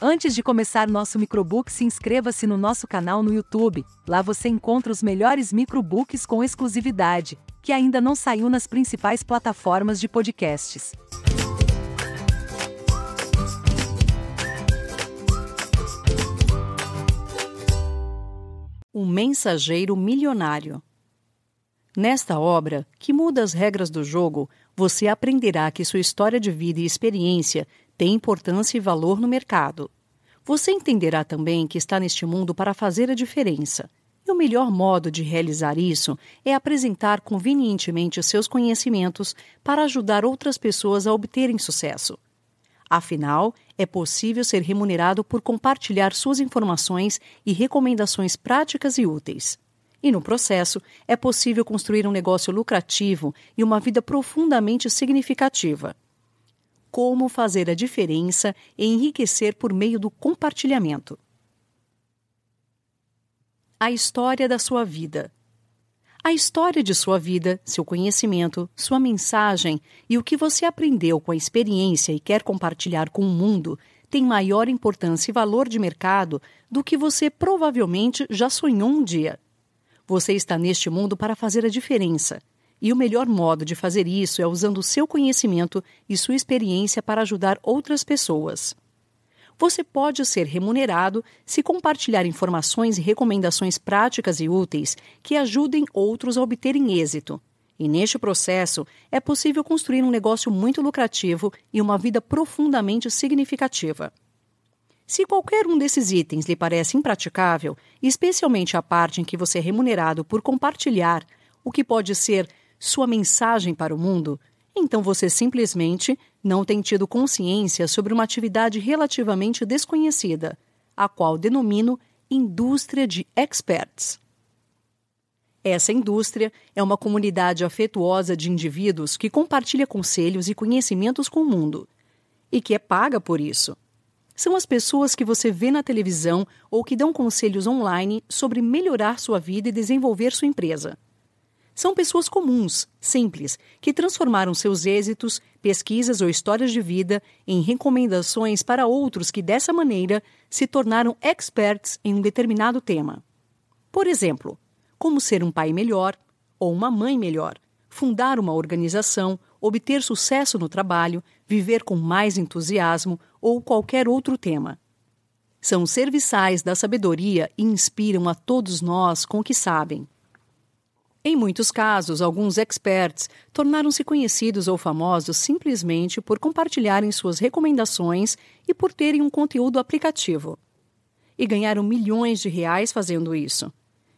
Antes de começar nosso microbook, se inscreva-se no nosso canal no YouTube. Lá você encontra os melhores microbooks com exclusividade, que ainda não saiu nas principais plataformas de podcasts. O Mensageiro Milionário Nesta obra, que muda as regras do jogo, você aprenderá que sua história de vida e experiência tem importância e valor no mercado. Você entenderá também que está neste mundo para fazer a diferença. E o melhor modo de realizar isso é apresentar convenientemente seus conhecimentos para ajudar outras pessoas a obterem sucesso. Afinal, é possível ser remunerado por compartilhar suas informações e recomendações práticas e úteis. E no processo, é possível construir um negócio lucrativo e uma vida profundamente significativa. Como fazer a diferença e enriquecer por meio do compartilhamento. A história da sua vida. A história de sua vida, seu conhecimento, sua mensagem e o que você aprendeu com a experiência e quer compartilhar com o mundo tem maior importância e valor de mercado do que você provavelmente já sonhou um dia. Você está neste mundo para fazer a diferença. E o melhor modo de fazer isso é usando o seu conhecimento e sua experiência para ajudar outras pessoas. Você pode ser remunerado se compartilhar informações e recomendações práticas e úteis que ajudem outros a obterem êxito. E neste processo, é possível construir um negócio muito lucrativo e uma vida profundamente significativa. Se qualquer um desses itens lhe parece impraticável, especialmente a parte em que você é remunerado por compartilhar o que pode ser sua mensagem para o mundo, então você simplesmente não tem tido consciência sobre uma atividade relativamente desconhecida, a qual denomino indústria de experts. Essa indústria é uma comunidade afetuosa de indivíduos que compartilha conselhos e conhecimentos com o mundo e que é paga por isso são as pessoas que você vê na televisão ou que dão conselhos online sobre melhorar sua vida e desenvolver sua empresa. São pessoas comuns, simples, que transformaram seus êxitos, pesquisas ou histórias de vida em recomendações para outros que, dessa maneira, se tornaram experts em um determinado tema. Por exemplo, como ser um pai melhor ou uma mãe melhor, fundar uma organização, obter sucesso no trabalho, viver com mais entusiasmo ou qualquer outro tema. São serviçais da sabedoria e inspiram a todos nós com o que sabem. Em muitos casos, alguns experts tornaram-se conhecidos ou famosos simplesmente por compartilharem suas recomendações e por terem um conteúdo aplicativo. E ganharam milhões de reais fazendo isso.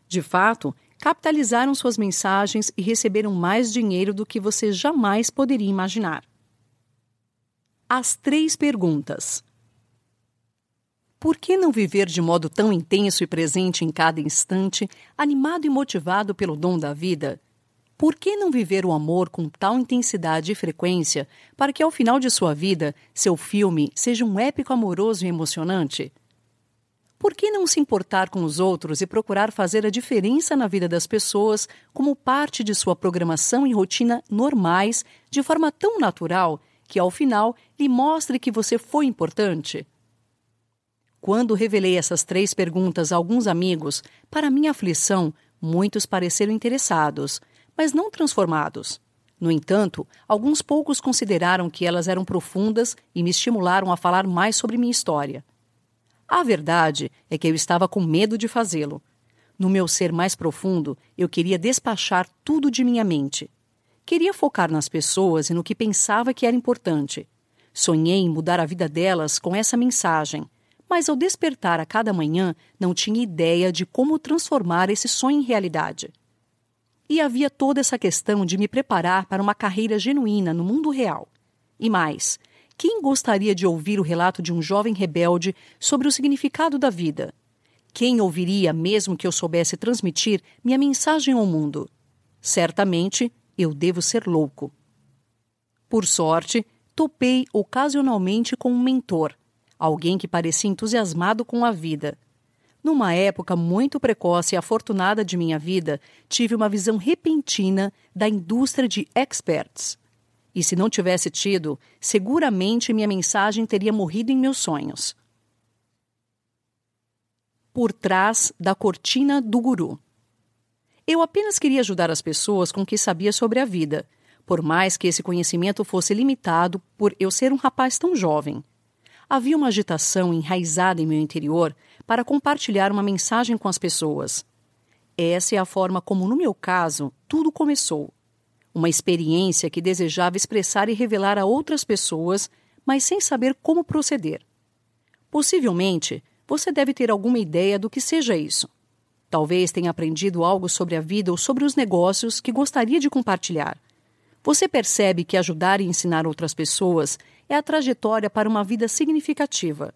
De fato, capitalizaram suas mensagens e receberam mais dinheiro do que você jamais poderia imaginar. As três perguntas. Por que não viver de modo tão intenso e presente em cada instante, animado e motivado pelo dom da vida? Por que não viver o amor com tal intensidade e frequência para que ao final de sua vida seu filme seja um épico amoroso e emocionante? Por que não se importar com os outros e procurar fazer a diferença na vida das pessoas como parte de sua programação e rotina normais, de forma tão natural que, ao final, lhe mostre que você foi importante? Quando revelei essas três perguntas a alguns amigos, para minha aflição, muitos pareceram interessados, mas não transformados. No entanto, alguns poucos consideraram que elas eram profundas e me estimularam a falar mais sobre minha história. A verdade é que eu estava com medo de fazê-lo. No meu ser mais profundo, eu queria despachar tudo de minha mente. Queria focar nas pessoas e no que pensava que era importante. Sonhei em mudar a vida delas com essa mensagem, mas ao despertar a cada manhã não tinha ideia de como transformar esse sonho em realidade. E havia toda essa questão de me preparar para uma carreira genuína no mundo real. E mais, quem gostaria de ouvir o relato de um jovem rebelde sobre o significado da vida? Quem ouviria, mesmo que eu soubesse transmitir minha mensagem ao mundo? Certamente eu devo ser louco. Por sorte, topei ocasionalmente com um mentor, alguém que parecia entusiasmado com a vida. Numa época muito precoce e afortunada de minha vida, tive uma visão repentina da indústria de experts. E se não tivesse tido, seguramente minha mensagem teria morrido em meus sonhos. Por trás da cortina do guru. Eu apenas queria ajudar as pessoas com o que sabia sobre a vida, por mais que esse conhecimento fosse limitado por eu ser um rapaz tão jovem. Havia uma agitação enraizada em meu interior para compartilhar uma mensagem com as pessoas. Essa é a forma como, no meu caso, tudo começou. Uma experiência que desejava expressar e revelar a outras pessoas, mas sem saber como proceder. Possivelmente, você deve ter alguma ideia do que seja isso. Talvez tenha aprendido algo sobre a vida ou sobre os negócios que gostaria de compartilhar. Você percebe que ajudar e ensinar outras pessoas é a trajetória para uma vida significativa.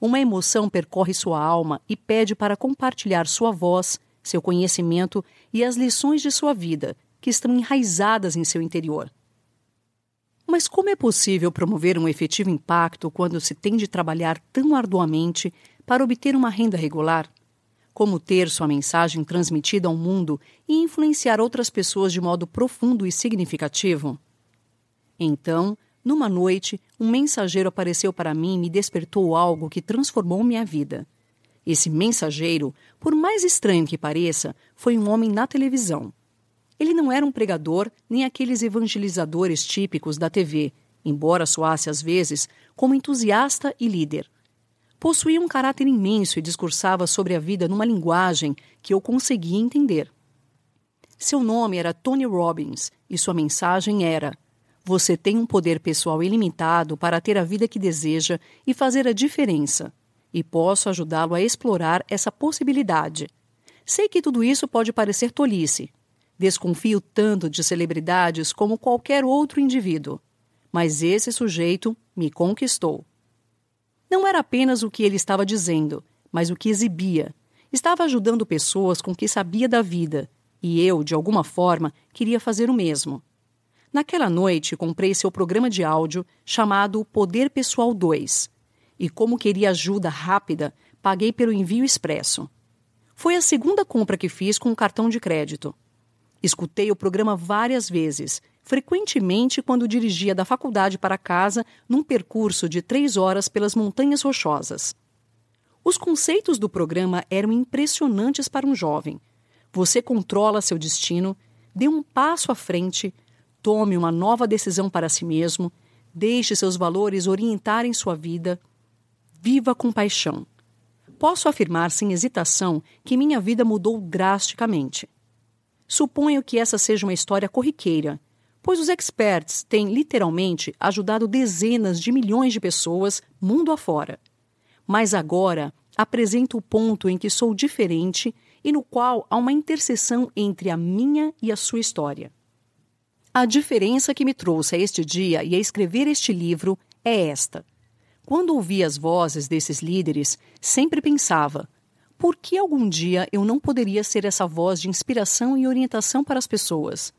Uma emoção percorre sua alma e pede para compartilhar sua voz, seu conhecimento e as lições de sua vida, que estão enraizadas em seu interior. Mas como é possível promover um efetivo impacto quando se tem de trabalhar tão arduamente para obter uma renda regular? Como ter sua mensagem transmitida ao mundo e influenciar outras pessoas de modo profundo e significativo? Então, numa noite, um mensageiro apareceu para mim e me despertou algo que transformou minha vida. Esse mensageiro, por mais estranho que pareça, foi um homem na televisão. Ele não era um pregador nem aqueles evangelizadores típicos da TV, embora soasse às vezes como entusiasta e líder. Possuía um caráter imenso e discursava sobre a vida numa linguagem que eu conseguia entender. Seu nome era Tony Robbins e sua mensagem era: Você tem um poder pessoal ilimitado para ter a vida que deseja e fazer a diferença, e posso ajudá-lo a explorar essa possibilidade. Sei que tudo isso pode parecer tolice. Desconfio tanto de celebridades como qualquer outro indivíduo. Mas esse sujeito me conquistou. Não era apenas o que ele estava dizendo, mas o que exibia. Estava ajudando pessoas com que sabia da vida, e eu, de alguma forma, queria fazer o mesmo. Naquela noite, comprei seu programa de áudio chamado Poder Pessoal 2. E como queria ajuda rápida, paguei pelo envio expresso. Foi a segunda compra que fiz com um cartão de crédito. Escutei o programa várias vezes frequentemente quando dirigia da faculdade para casa num percurso de três horas pelas Montanhas Rochosas. Os conceitos do programa eram impressionantes para um jovem. Você controla seu destino, dê um passo à frente, tome uma nova decisão para si mesmo, deixe seus valores orientarem sua vida, viva com paixão. Posso afirmar sem hesitação que minha vida mudou drasticamente. Suponho que essa seja uma história corriqueira pois os experts têm literalmente ajudado dezenas de milhões de pessoas mundo afora. Mas agora apresento o ponto em que sou diferente e no qual há uma interseção entre a minha e a sua história. A diferença que me trouxe a este dia e a escrever este livro é esta. Quando ouvi as vozes desses líderes, sempre pensava: por que algum dia eu não poderia ser essa voz de inspiração e orientação para as pessoas?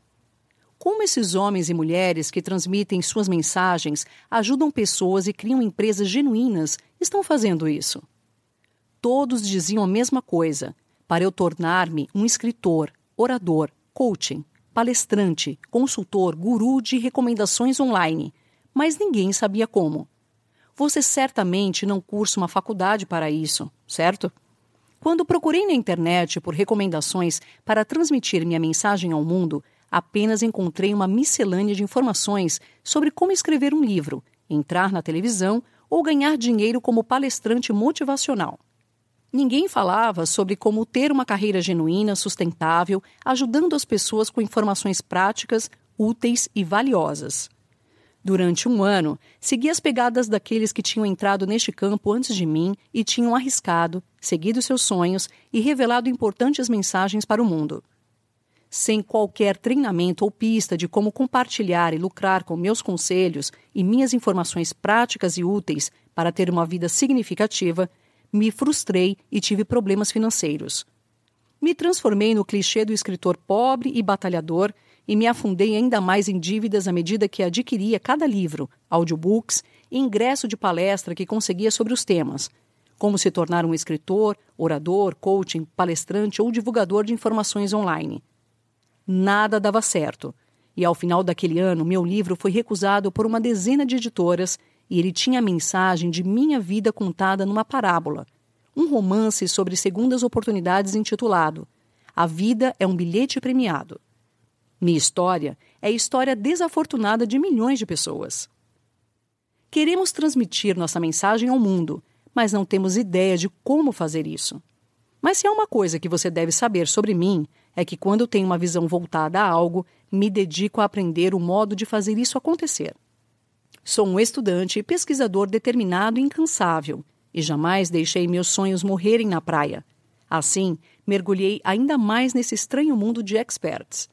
Como esses homens e mulheres que transmitem suas mensagens ajudam pessoas e criam empresas genuínas estão fazendo isso? Todos diziam a mesma coisa: para eu tornar-me um escritor, orador, coaching, palestrante, consultor, guru de recomendações online, mas ninguém sabia como. Você certamente não cursa uma faculdade para isso, certo? Quando procurei na internet por recomendações para transmitir minha mensagem ao mundo, apenas encontrei uma miscelânea de informações sobre como escrever um livro, entrar na televisão ou ganhar dinheiro como palestrante motivacional. Ninguém falava sobre como ter uma carreira genuína, sustentável, ajudando as pessoas com informações práticas, úteis e valiosas. Durante um ano, segui as pegadas daqueles que tinham entrado neste campo antes de mim e tinham arriscado, seguido seus sonhos e revelado importantes mensagens para o mundo sem qualquer treinamento ou pista de como compartilhar e lucrar com meus conselhos e minhas informações práticas e úteis para ter uma vida significativa, me frustrei e tive problemas financeiros. Me transformei no clichê do escritor pobre e batalhador e me afundei ainda mais em dívidas à medida que adquiria cada livro, audiobooks e ingresso de palestra que conseguia sobre os temas, como se tornar um escritor, orador, coaching, palestrante ou divulgador de informações online nada dava certo. E ao final daquele ano, meu livro foi recusado por uma dezena de editoras e ele tinha a mensagem de minha vida contada numa parábola. um romance sobre segundas oportunidades intitulado A Vida é um Bilhete Premiado. Minha história é a história desafortunada de milhões de pessoas. Queremos transmitir nossa mensagem ao mundo, mas não temos ideia de como fazer isso. Mas se há uma coisa que você deve saber sobre mim, é que quando tenho uma visão voltada a algo, me dedico a aprender o modo de fazer isso acontecer. Sou um estudante e pesquisador determinado e incansável, e jamais deixei meus sonhos morrerem na praia. Assim, mergulhei ainda mais nesse estranho mundo de experts.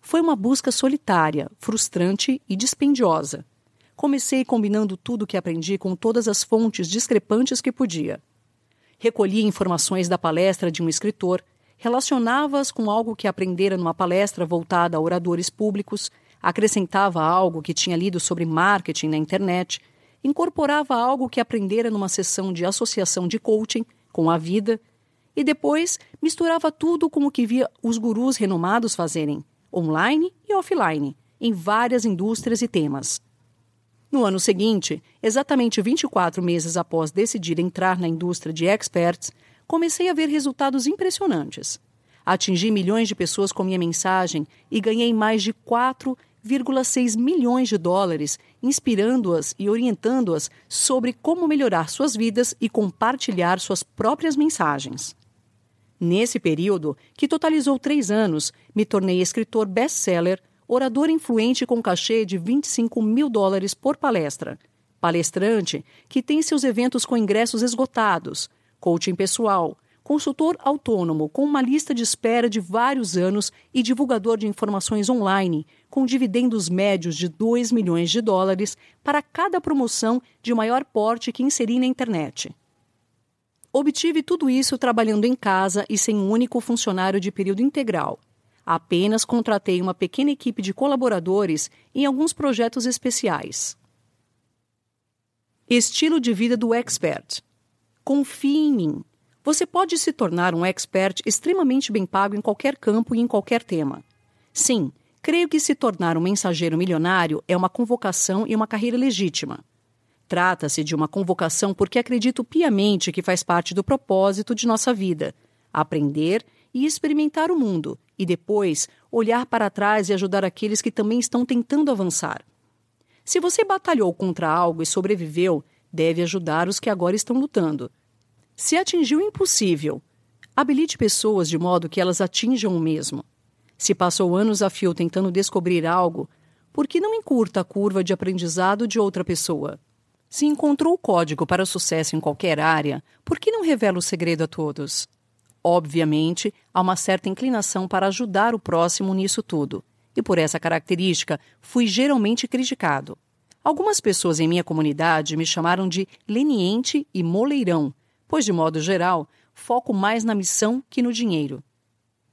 Foi uma busca solitária, frustrante e dispendiosa. Comecei combinando tudo o que aprendi com todas as fontes discrepantes que podia. Recolhia informações da palestra de um escritor, relacionava-as com algo que aprendera numa palestra voltada a oradores públicos, acrescentava algo que tinha lido sobre marketing na internet, incorporava algo que aprendera numa sessão de associação de coaching com a vida e depois misturava tudo com o que via os gurus renomados fazerem, online e offline, em várias indústrias e temas. No ano seguinte, exatamente 24 meses após decidir entrar na indústria de experts, comecei a ver resultados impressionantes. Atingi milhões de pessoas com minha mensagem e ganhei mais de 4,6 milhões de dólares, inspirando-as e orientando-as sobre como melhorar suas vidas e compartilhar suas próprias mensagens. Nesse período, que totalizou três anos, me tornei escritor best-seller orador influente com cachê de 25 mil dólares por palestra, palestrante que tem seus eventos com ingressos esgotados, coaching pessoal, consultor autônomo com uma lista de espera de vários anos e divulgador de informações online, com dividendos médios de 2 milhões de dólares para cada promoção de maior porte que inseri na internet. Obtive tudo isso trabalhando em casa e sem um único funcionário de período integral. Apenas contratei uma pequena equipe de colaboradores em alguns projetos especiais. Estilo de vida do expert. Confie em mim. Você pode se tornar um expert extremamente bem pago em qualquer campo e em qualquer tema. Sim, creio que se tornar um mensageiro milionário é uma convocação e uma carreira legítima. Trata-se de uma convocação porque acredito piamente que faz parte do propósito de nossa vida aprender e experimentar o mundo, e depois olhar para trás e ajudar aqueles que também estão tentando avançar. Se você batalhou contra algo e sobreviveu, deve ajudar os que agora estão lutando. Se atingiu o impossível, habilite pessoas de modo que elas atinjam o mesmo. Se passou anos a fio tentando descobrir algo, por que não encurta a curva de aprendizado de outra pessoa? Se encontrou o código para sucesso em qualquer área, por que não revela o segredo a todos? Obviamente, há uma certa inclinação para ajudar o próximo nisso tudo, e por essa característica fui geralmente criticado. Algumas pessoas em minha comunidade me chamaram de leniente e moleirão, pois, de modo geral, foco mais na missão que no dinheiro.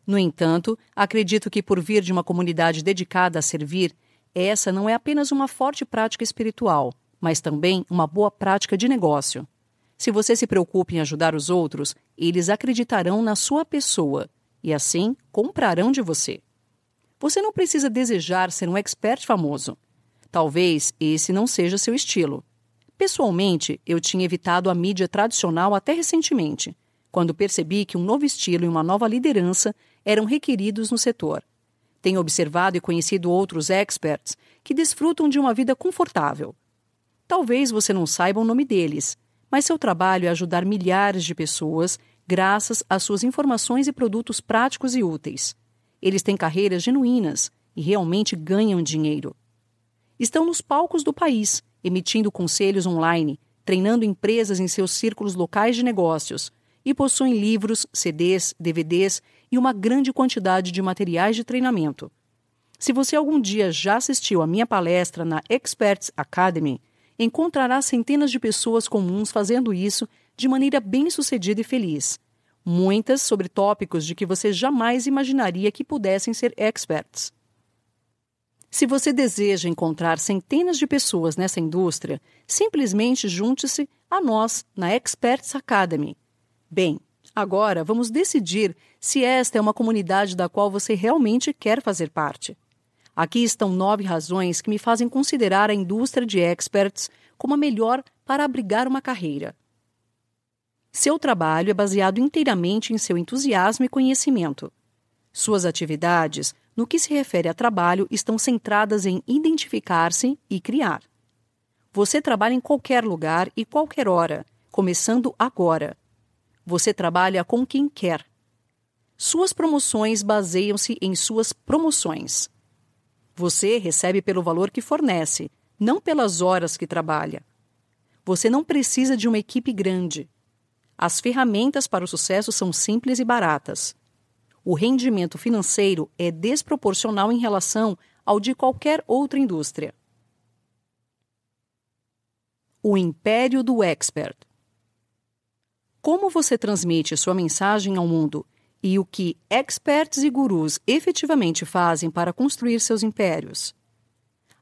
No entanto, acredito que, por vir de uma comunidade dedicada a servir, essa não é apenas uma forte prática espiritual, mas também uma boa prática de negócio. Se você se preocupa em ajudar os outros, eles acreditarão na sua pessoa e assim comprarão de você. Você não precisa desejar ser um expert famoso. Talvez esse não seja seu estilo. Pessoalmente, eu tinha evitado a mídia tradicional até recentemente, quando percebi que um novo estilo e uma nova liderança eram requeridos no setor. Tenho observado e conhecido outros experts que desfrutam de uma vida confortável. Talvez você não saiba o nome deles, mas seu trabalho é ajudar milhares de pessoas graças às suas informações e produtos práticos e úteis. Eles têm carreiras genuínas e realmente ganham dinheiro. Estão nos palcos do país, emitindo conselhos online, treinando empresas em seus círculos locais de negócios e possuem livros, CDs, DVDs e uma grande quantidade de materiais de treinamento. Se você algum dia já assistiu à minha palestra na Experts Academy, encontrará centenas de pessoas comuns fazendo isso de maneira bem-sucedida e feliz. Muitas sobre tópicos de que você jamais imaginaria que pudessem ser experts. Se você deseja encontrar centenas de pessoas nessa indústria, simplesmente junte-se a nós na Experts Academy. Bem, agora vamos decidir se esta é uma comunidade da qual você realmente quer fazer parte. Aqui estão nove razões que me fazem considerar a indústria de experts como a melhor para abrigar uma carreira. Seu trabalho é baseado inteiramente em seu entusiasmo e conhecimento. Suas atividades, no que se refere a trabalho, estão centradas em identificar-se e criar. Você trabalha em qualquer lugar e qualquer hora, começando agora. Você trabalha com quem quer. Suas promoções baseiam-se em suas promoções. Você recebe pelo valor que fornece, não pelas horas que trabalha. Você não precisa de uma equipe grande. As ferramentas para o sucesso são simples e baratas. O rendimento financeiro é desproporcional em relação ao de qualquer outra indústria. O Império do Expert. Como você transmite sua mensagem ao mundo e o que experts e gurus efetivamente fazem para construir seus impérios?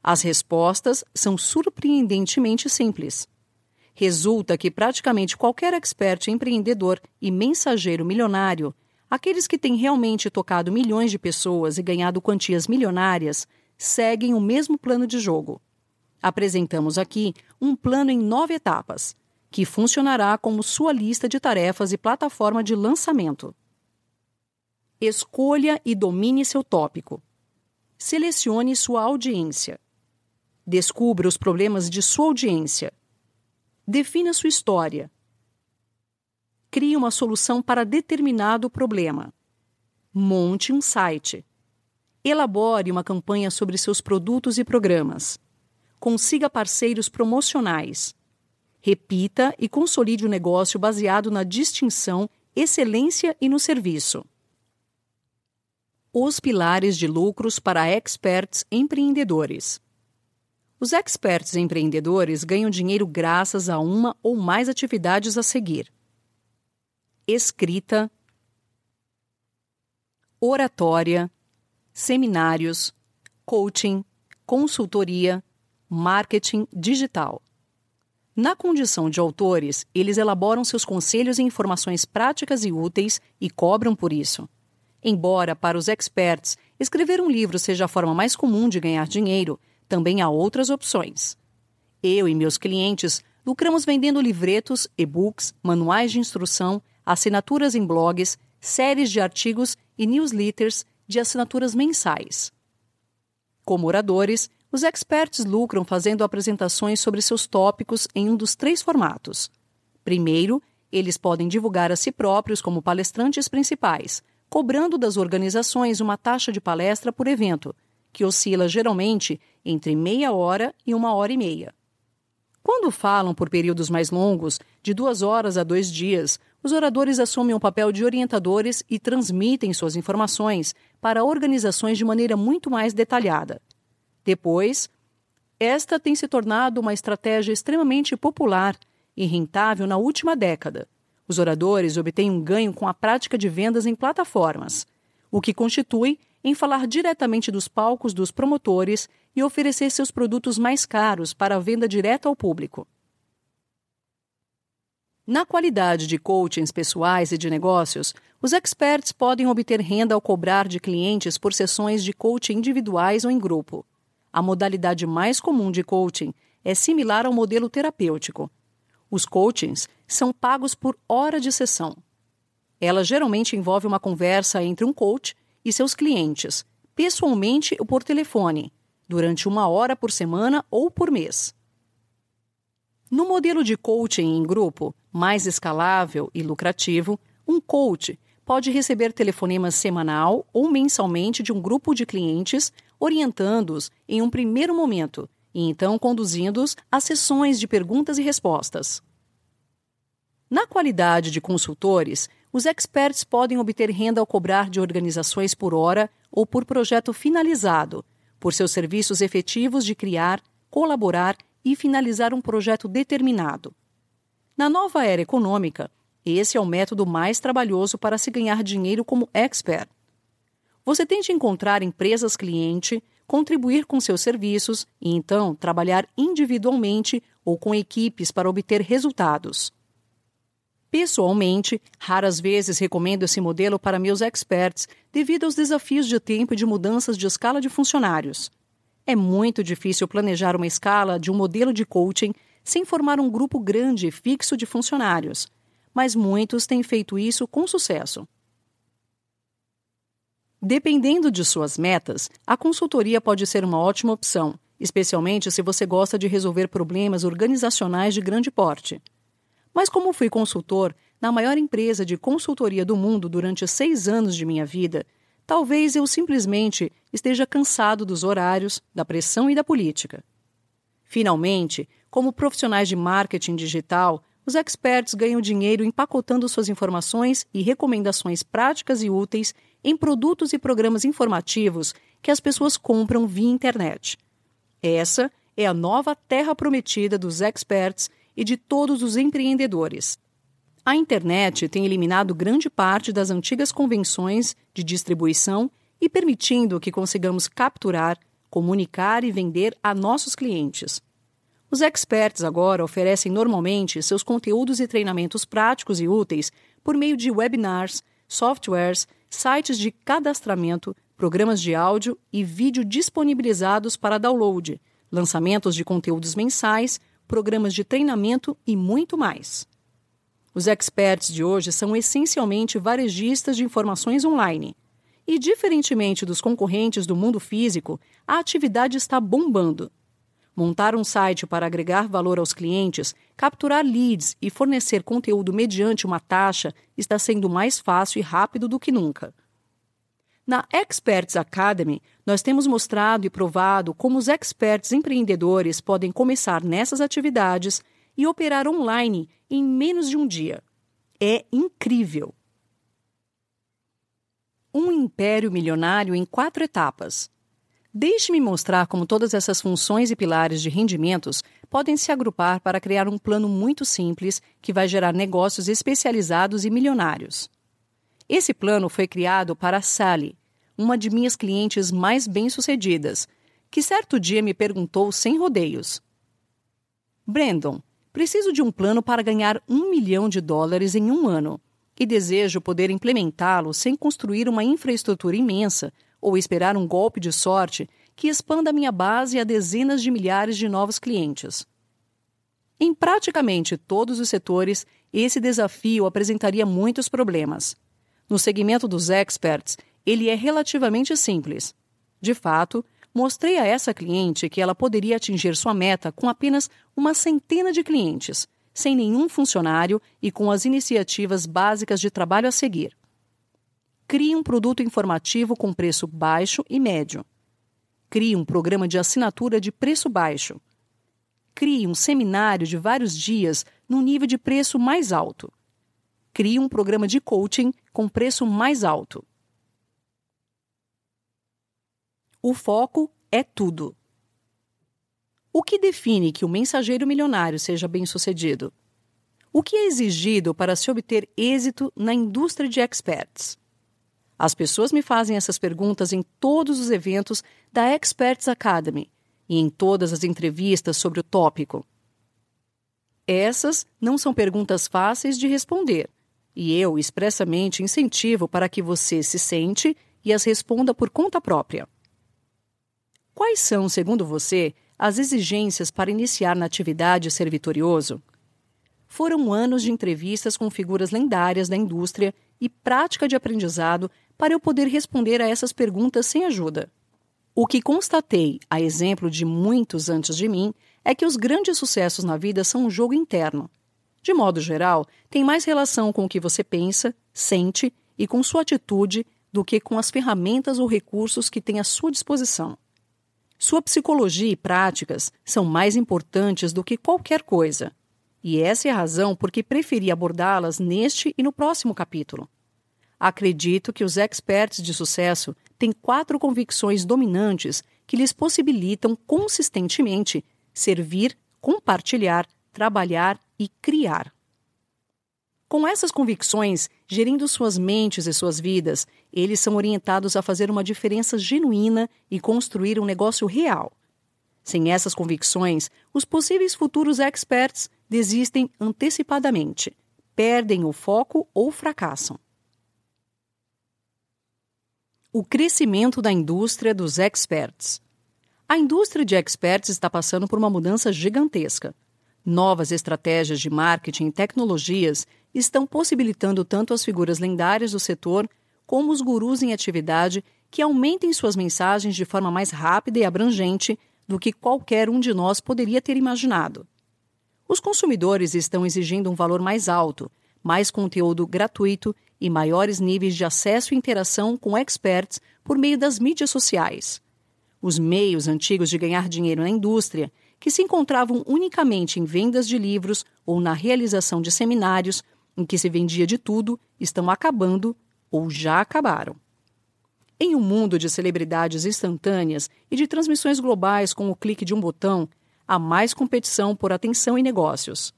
As respostas são surpreendentemente simples. Resulta que praticamente qualquer expert empreendedor e mensageiro milionário, aqueles que têm realmente tocado milhões de pessoas e ganhado quantias milionárias, seguem o mesmo plano de jogo. Apresentamos aqui um plano em nove etapas, que funcionará como sua lista de tarefas e plataforma de lançamento. Escolha e domine seu tópico. Selecione sua audiência. Descubra os problemas de sua audiência. Defina sua história. Crie uma solução para determinado problema. Monte um site. Elabore uma campanha sobre seus produtos e programas consiga parceiros promocionais. Repita e consolide o negócio baseado na distinção, excelência e no serviço. Os pilares de lucros para experts empreendedores. Os experts empreendedores ganham dinheiro graças a uma ou mais atividades a seguir: escrita, oratória, seminários, coaching, consultoria, marketing digital. Na condição de autores, eles elaboram seus conselhos e informações práticas e úteis e cobram por isso. Embora, para os experts, escrever um livro seja a forma mais comum de ganhar dinheiro, também há outras opções. Eu e meus clientes lucramos vendendo livretos, e-books, manuais de instrução, assinaturas em blogs, séries de artigos e newsletters de assinaturas mensais. Como oradores, os experts lucram fazendo apresentações sobre seus tópicos em um dos três formatos. Primeiro, eles podem divulgar a si próprios como palestrantes principais, cobrando das organizações uma taxa de palestra por evento, que oscila geralmente entre meia hora e uma hora e meia. Quando falam por períodos mais longos, de duas horas a dois dias, os oradores assumem o papel de orientadores e transmitem suas informações para organizações de maneira muito mais detalhada. Depois, esta tem se tornado uma estratégia extremamente popular e rentável na última década. Os oradores obtêm um ganho com a prática de vendas em plataformas, o que constitui em falar diretamente dos palcos dos promotores e oferecer seus produtos mais caros para a venda direta ao público. Na qualidade de coachings pessoais e de negócios, os experts podem obter renda ao cobrar de clientes por sessões de coaching individuais ou em grupo. A modalidade mais comum de coaching é similar ao modelo terapêutico. Os coachings são pagos por hora de sessão. Ela geralmente envolve uma conversa entre um coach e seus clientes, pessoalmente ou por telefone, durante uma hora por semana ou por mês. No modelo de coaching em grupo, mais escalável e lucrativo, um coach pode receber telefonemas semanal ou mensalmente de um grupo de clientes orientando-os em um primeiro momento e então conduzindo-os a sessões de perguntas e respostas. Na qualidade de consultores, os experts podem obter renda ao cobrar de organizações por hora ou por projeto finalizado, por seus serviços efetivos de criar, colaborar e finalizar um projeto determinado. Na nova era econômica, esse é o método mais trabalhoso para se ganhar dinheiro como expert. Você tem de encontrar empresas cliente, contribuir com seus serviços e então trabalhar individualmente ou com equipes para obter resultados. Pessoalmente, raras vezes recomendo esse modelo para meus experts devido aos desafios de tempo e de mudanças de escala de funcionários. É muito difícil planejar uma escala de um modelo de coaching sem formar um grupo grande e fixo de funcionários, mas muitos têm feito isso com sucesso. Dependendo de suas metas, a consultoria pode ser uma ótima opção, especialmente se você gosta de resolver problemas organizacionais de grande porte. Mas, como fui consultor na maior empresa de consultoria do mundo durante seis anos de minha vida, talvez eu simplesmente esteja cansado dos horários, da pressão e da política. Finalmente, como profissionais de marketing digital, os experts ganham dinheiro empacotando suas informações e recomendações práticas e úteis em produtos e programas informativos que as pessoas compram via internet. Essa é a nova terra prometida dos experts e de todos os empreendedores. A internet tem eliminado grande parte das antigas convenções de distribuição e permitindo que consigamos capturar, comunicar e vender a nossos clientes. Os experts agora oferecem normalmente seus conteúdos e treinamentos práticos e úteis por meio de webinars, softwares, sites de cadastramento, programas de áudio e vídeo disponibilizados para download, lançamentos de conteúdos mensais, programas de treinamento e muito mais. Os experts de hoje são essencialmente varejistas de informações online. E, diferentemente dos concorrentes do mundo físico, a atividade está bombando. Montar um site para agregar valor aos clientes, capturar leads e fornecer conteúdo mediante uma taxa está sendo mais fácil e rápido do que nunca. Na Experts Academy, nós temos mostrado e provado como os experts empreendedores podem começar nessas atividades e operar online em menos de um dia. É incrível! Um império milionário em quatro etapas. Deixe-me mostrar como todas essas funções e pilares de rendimentos podem se agrupar para criar um plano muito simples que vai gerar negócios especializados e milionários. Esse plano foi criado para Sally, uma de minhas clientes mais bem-sucedidas, que certo dia me perguntou sem rodeios: Brandon, preciso de um plano para ganhar um milhão de dólares em um ano e desejo poder implementá-lo sem construir uma infraestrutura imensa ou esperar um golpe de sorte que expanda minha base a dezenas de milhares de novos clientes. Em praticamente todos os setores, esse desafio apresentaria muitos problemas. No segmento dos experts, ele é relativamente simples. De fato, mostrei a essa cliente que ela poderia atingir sua meta com apenas uma centena de clientes, sem nenhum funcionário e com as iniciativas básicas de trabalho a seguir. Crie um produto informativo com preço baixo e médio. Crie um programa de assinatura de preço baixo. Crie um seminário de vários dias no nível de preço mais alto. Crie um programa de coaching com preço mais alto. O foco é tudo. O que define que o mensageiro milionário seja bem-sucedido? O que é exigido para se obter êxito na indústria de experts? As pessoas me fazem essas perguntas em todos os eventos da Experts Academy e em todas as entrevistas sobre o tópico. Essas não são perguntas fáceis de responder, e eu expressamente incentivo para que você se sente e as responda por conta própria. Quais são, segundo você, as exigências para iniciar na atividade e ser vitorioso? Foram anos de entrevistas com figuras lendárias da indústria e prática de aprendizado para eu poder responder a essas perguntas sem ajuda. O que constatei, a exemplo de muitos antes de mim, é que os grandes sucessos na vida são um jogo interno. De modo geral, tem mais relação com o que você pensa, sente e com sua atitude do que com as ferramentas ou recursos que tem à sua disposição. Sua psicologia e práticas são mais importantes do que qualquer coisa. E essa é a razão por que preferi abordá-las neste e no próximo capítulo. Acredito que os experts de sucesso têm quatro convicções dominantes que lhes possibilitam consistentemente servir, compartilhar, trabalhar e criar. Com essas convicções, gerindo suas mentes e suas vidas, eles são orientados a fazer uma diferença genuína e construir um negócio real. Sem essas convicções, os possíveis futuros experts desistem antecipadamente, perdem o foco ou fracassam o crescimento da indústria dos experts. A indústria de experts está passando por uma mudança gigantesca. Novas estratégias de marketing e tecnologias estão possibilitando tanto as figuras lendárias do setor como os gurus em atividade que aumentem suas mensagens de forma mais rápida e abrangente do que qualquer um de nós poderia ter imaginado. Os consumidores estão exigindo um valor mais alto, mais conteúdo gratuito e maiores níveis de acesso e interação com experts por meio das mídias sociais. Os meios antigos de ganhar dinheiro na indústria, que se encontravam unicamente em vendas de livros ou na realização de seminários, em que se vendia de tudo, estão acabando ou já acabaram. Em um mundo de celebridades instantâneas e de transmissões globais com o clique de um botão, há mais competição por atenção e negócios.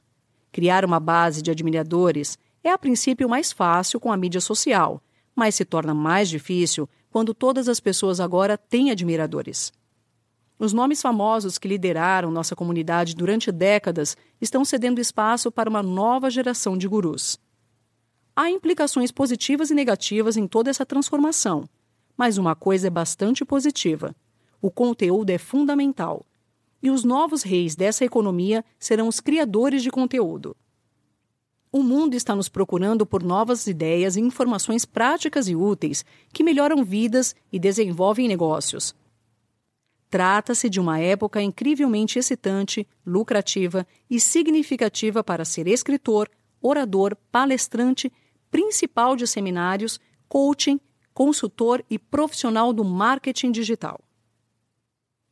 Criar uma base de admiradores é a princípio mais fácil com a mídia social, mas se torna mais difícil quando todas as pessoas agora têm admiradores. Os nomes famosos que lideraram nossa comunidade durante décadas estão cedendo espaço para uma nova geração de gurus. Há implicações positivas e negativas em toda essa transformação, mas uma coisa é bastante positiva: o conteúdo é fundamental. E os novos reis dessa economia serão os criadores de conteúdo. O mundo está nos procurando por novas ideias e informações práticas e úteis que melhoram vidas e desenvolvem negócios. Trata-se de uma época incrivelmente excitante, lucrativa e significativa para ser escritor, orador, palestrante, principal de seminários, coaching, consultor e profissional do marketing digital.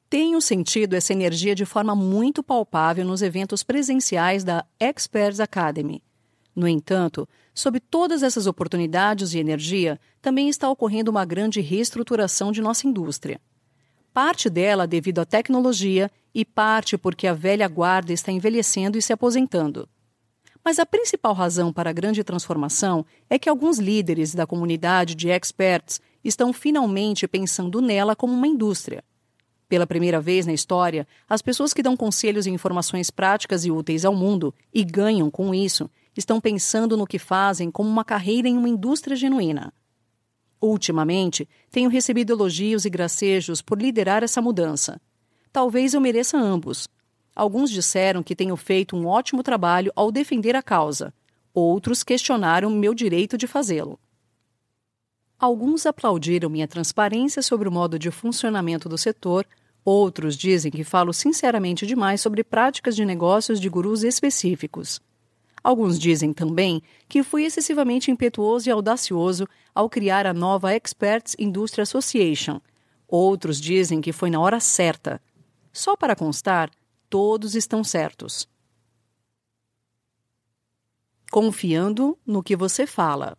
Tenho sentido essa energia de forma muito palpável nos eventos presenciais da Experts Academy no entanto, sob todas essas oportunidades de energia, também está ocorrendo uma grande reestruturação de nossa indústria. Parte dela devido à tecnologia e parte porque a velha guarda está envelhecendo e se aposentando. Mas a principal razão para a grande transformação é que alguns líderes da comunidade de experts estão finalmente pensando nela como uma indústria. Pela primeira vez na história, as pessoas que dão conselhos e informações práticas e úteis ao mundo e ganham com isso estão pensando no que fazem como uma carreira em uma indústria genuína. Ultimamente, tenho recebido elogios e gracejos por liderar essa mudança. Talvez eu mereça ambos. Alguns disseram que tenho feito um ótimo trabalho ao defender a causa. Outros questionaram meu direito de fazê-lo. Alguns aplaudiram minha transparência sobre o modo de funcionamento do setor, outros dizem que falo sinceramente demais sobre práticas de negócios de gurus específicos. Alguns dizem também que fui excessivamente impetuoso e audacioso ao criar a nova Experts Industry Association. Outros dizem que foi na hora certa. Só para constar, todos estão certos. Confiando no que você fala.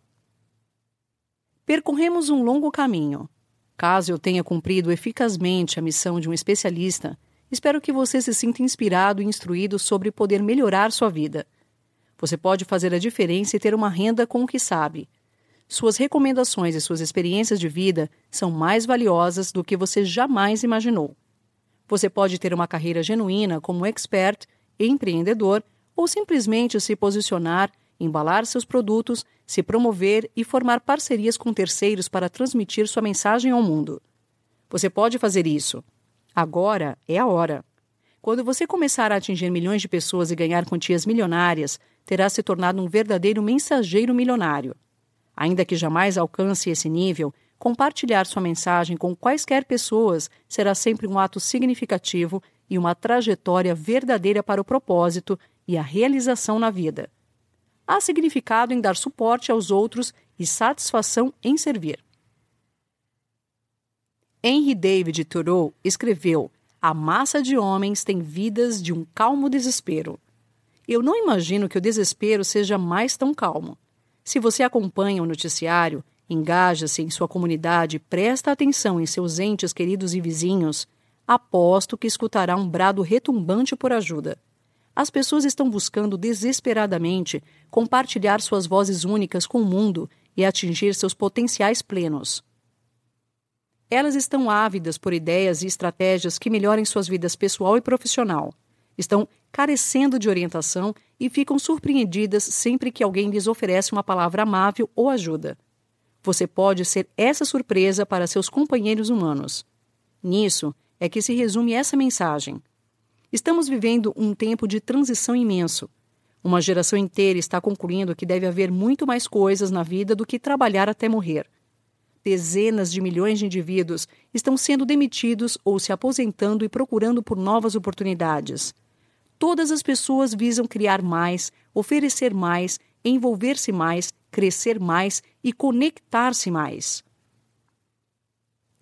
Percorremos um longo caminho. Caso eu tenha cumprido eficazmente a missão de um especialista, espero que você se sinta inspirado e instruído sobre poder melhorar sua vida você pode fazer a diferença e ter uma renda com o que sabe. Suas recomendações e suas experiências de vida são mais valiosas do que você jamais imaginou. Você pode ter uma carreira genuína como expert, empreendedor ou simplesmente se posicionar, embalar seus produtos, se promover e formar parcerias com terceiros para transmitir sua mensagem ao mundo. Você pode fazer isso. Agora é a hora. Quando você começar a atingir milhões de pessoas e ganhar quantias milionárias, terá se tornado um verdadeiro mensageiro milionário. Ainda que jamais alcance esse nível, compartilhar sua mensagem com quaisquer pessoas será sempre um ato significativo e uma trajetória verdadeira para o propósito e a realização na vida. Há significado em dar suporte aos outros e satisfação em servir. Henry David Thoreau escreveu a massa de homens tem vidas de um calmo desespero. Eu não imagino que o desespero seja mais tão calmo. Se você acompanha o noticiário, engaja-se em sua comunidade, presta atenção em seus entes queridos e vizinhos, aposto que escutará um brado retumbante por ajuda. As pessoas estão buscando desesperadamente compartilhar suas vozes únicas com o mundo e atingir seus potenciais plenos. Elas estão ávidas por ideias e estratégias que melhorem suas vidas pessoal e profissional. Estão carecendo de orientação e ficam surpreendidas sempre que alguém lhes oferece uma palavra amável ou ajuda. Você pode ser essa surpresa para seus companheiros humanos. Nisso é que se resume essa mensagem. Estamos vivendo um tempo de transição imenso. Uma geração inteira está concluindo que deve haver muito mais coisas na vida do que trabalhar até morrer. Dezenas de milhões de indivíduos estão sendo demitidos ou se aposentando e procurando por novas oportunidades. Todas as pessoas visam criar mais, oferecer mais, envolver-se mais, crescer mais e conectar-se mais.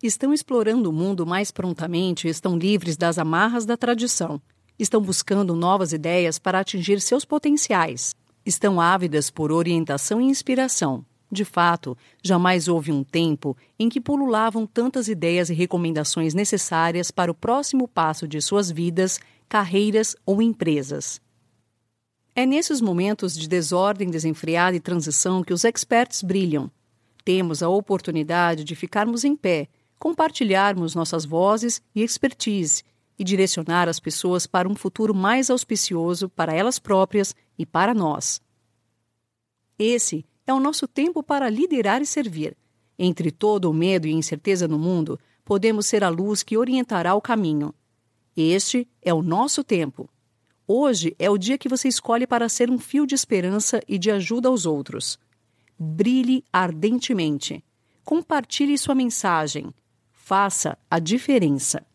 Estão explorando o mundo mais prontamente estão livres das amarras da tradição estão buscando novas ideias para atingir seus potenciais. Estão ávidas por orientação e inspiração. De fato, jamais houve um tempo em que pululavam tantas ideias e recomendações necessárias para o próximo passo de suas vidas, carreiras ou empresas. É nesses momentos de desordem desenfreada e transição que os experts brilham. Temos a oportunidade de ficarmos em pé, compartilharmos nossas vozes e expertise e direcionar as pessoas para um futuro mais auspicioso para elas próprias e para nós. Esse é o nosso tempo para liderar e servir. Entre todo o medo e incerteza no mundo, podemos ser a luz que orientará o caminho. Este é o nosso tempo. Hoje é o dia que você escolhe para ser um fio de esperança e de ajuda aos outros. Brilhe ardentemente. Compartilhe sua mensagem. Faça a diferença.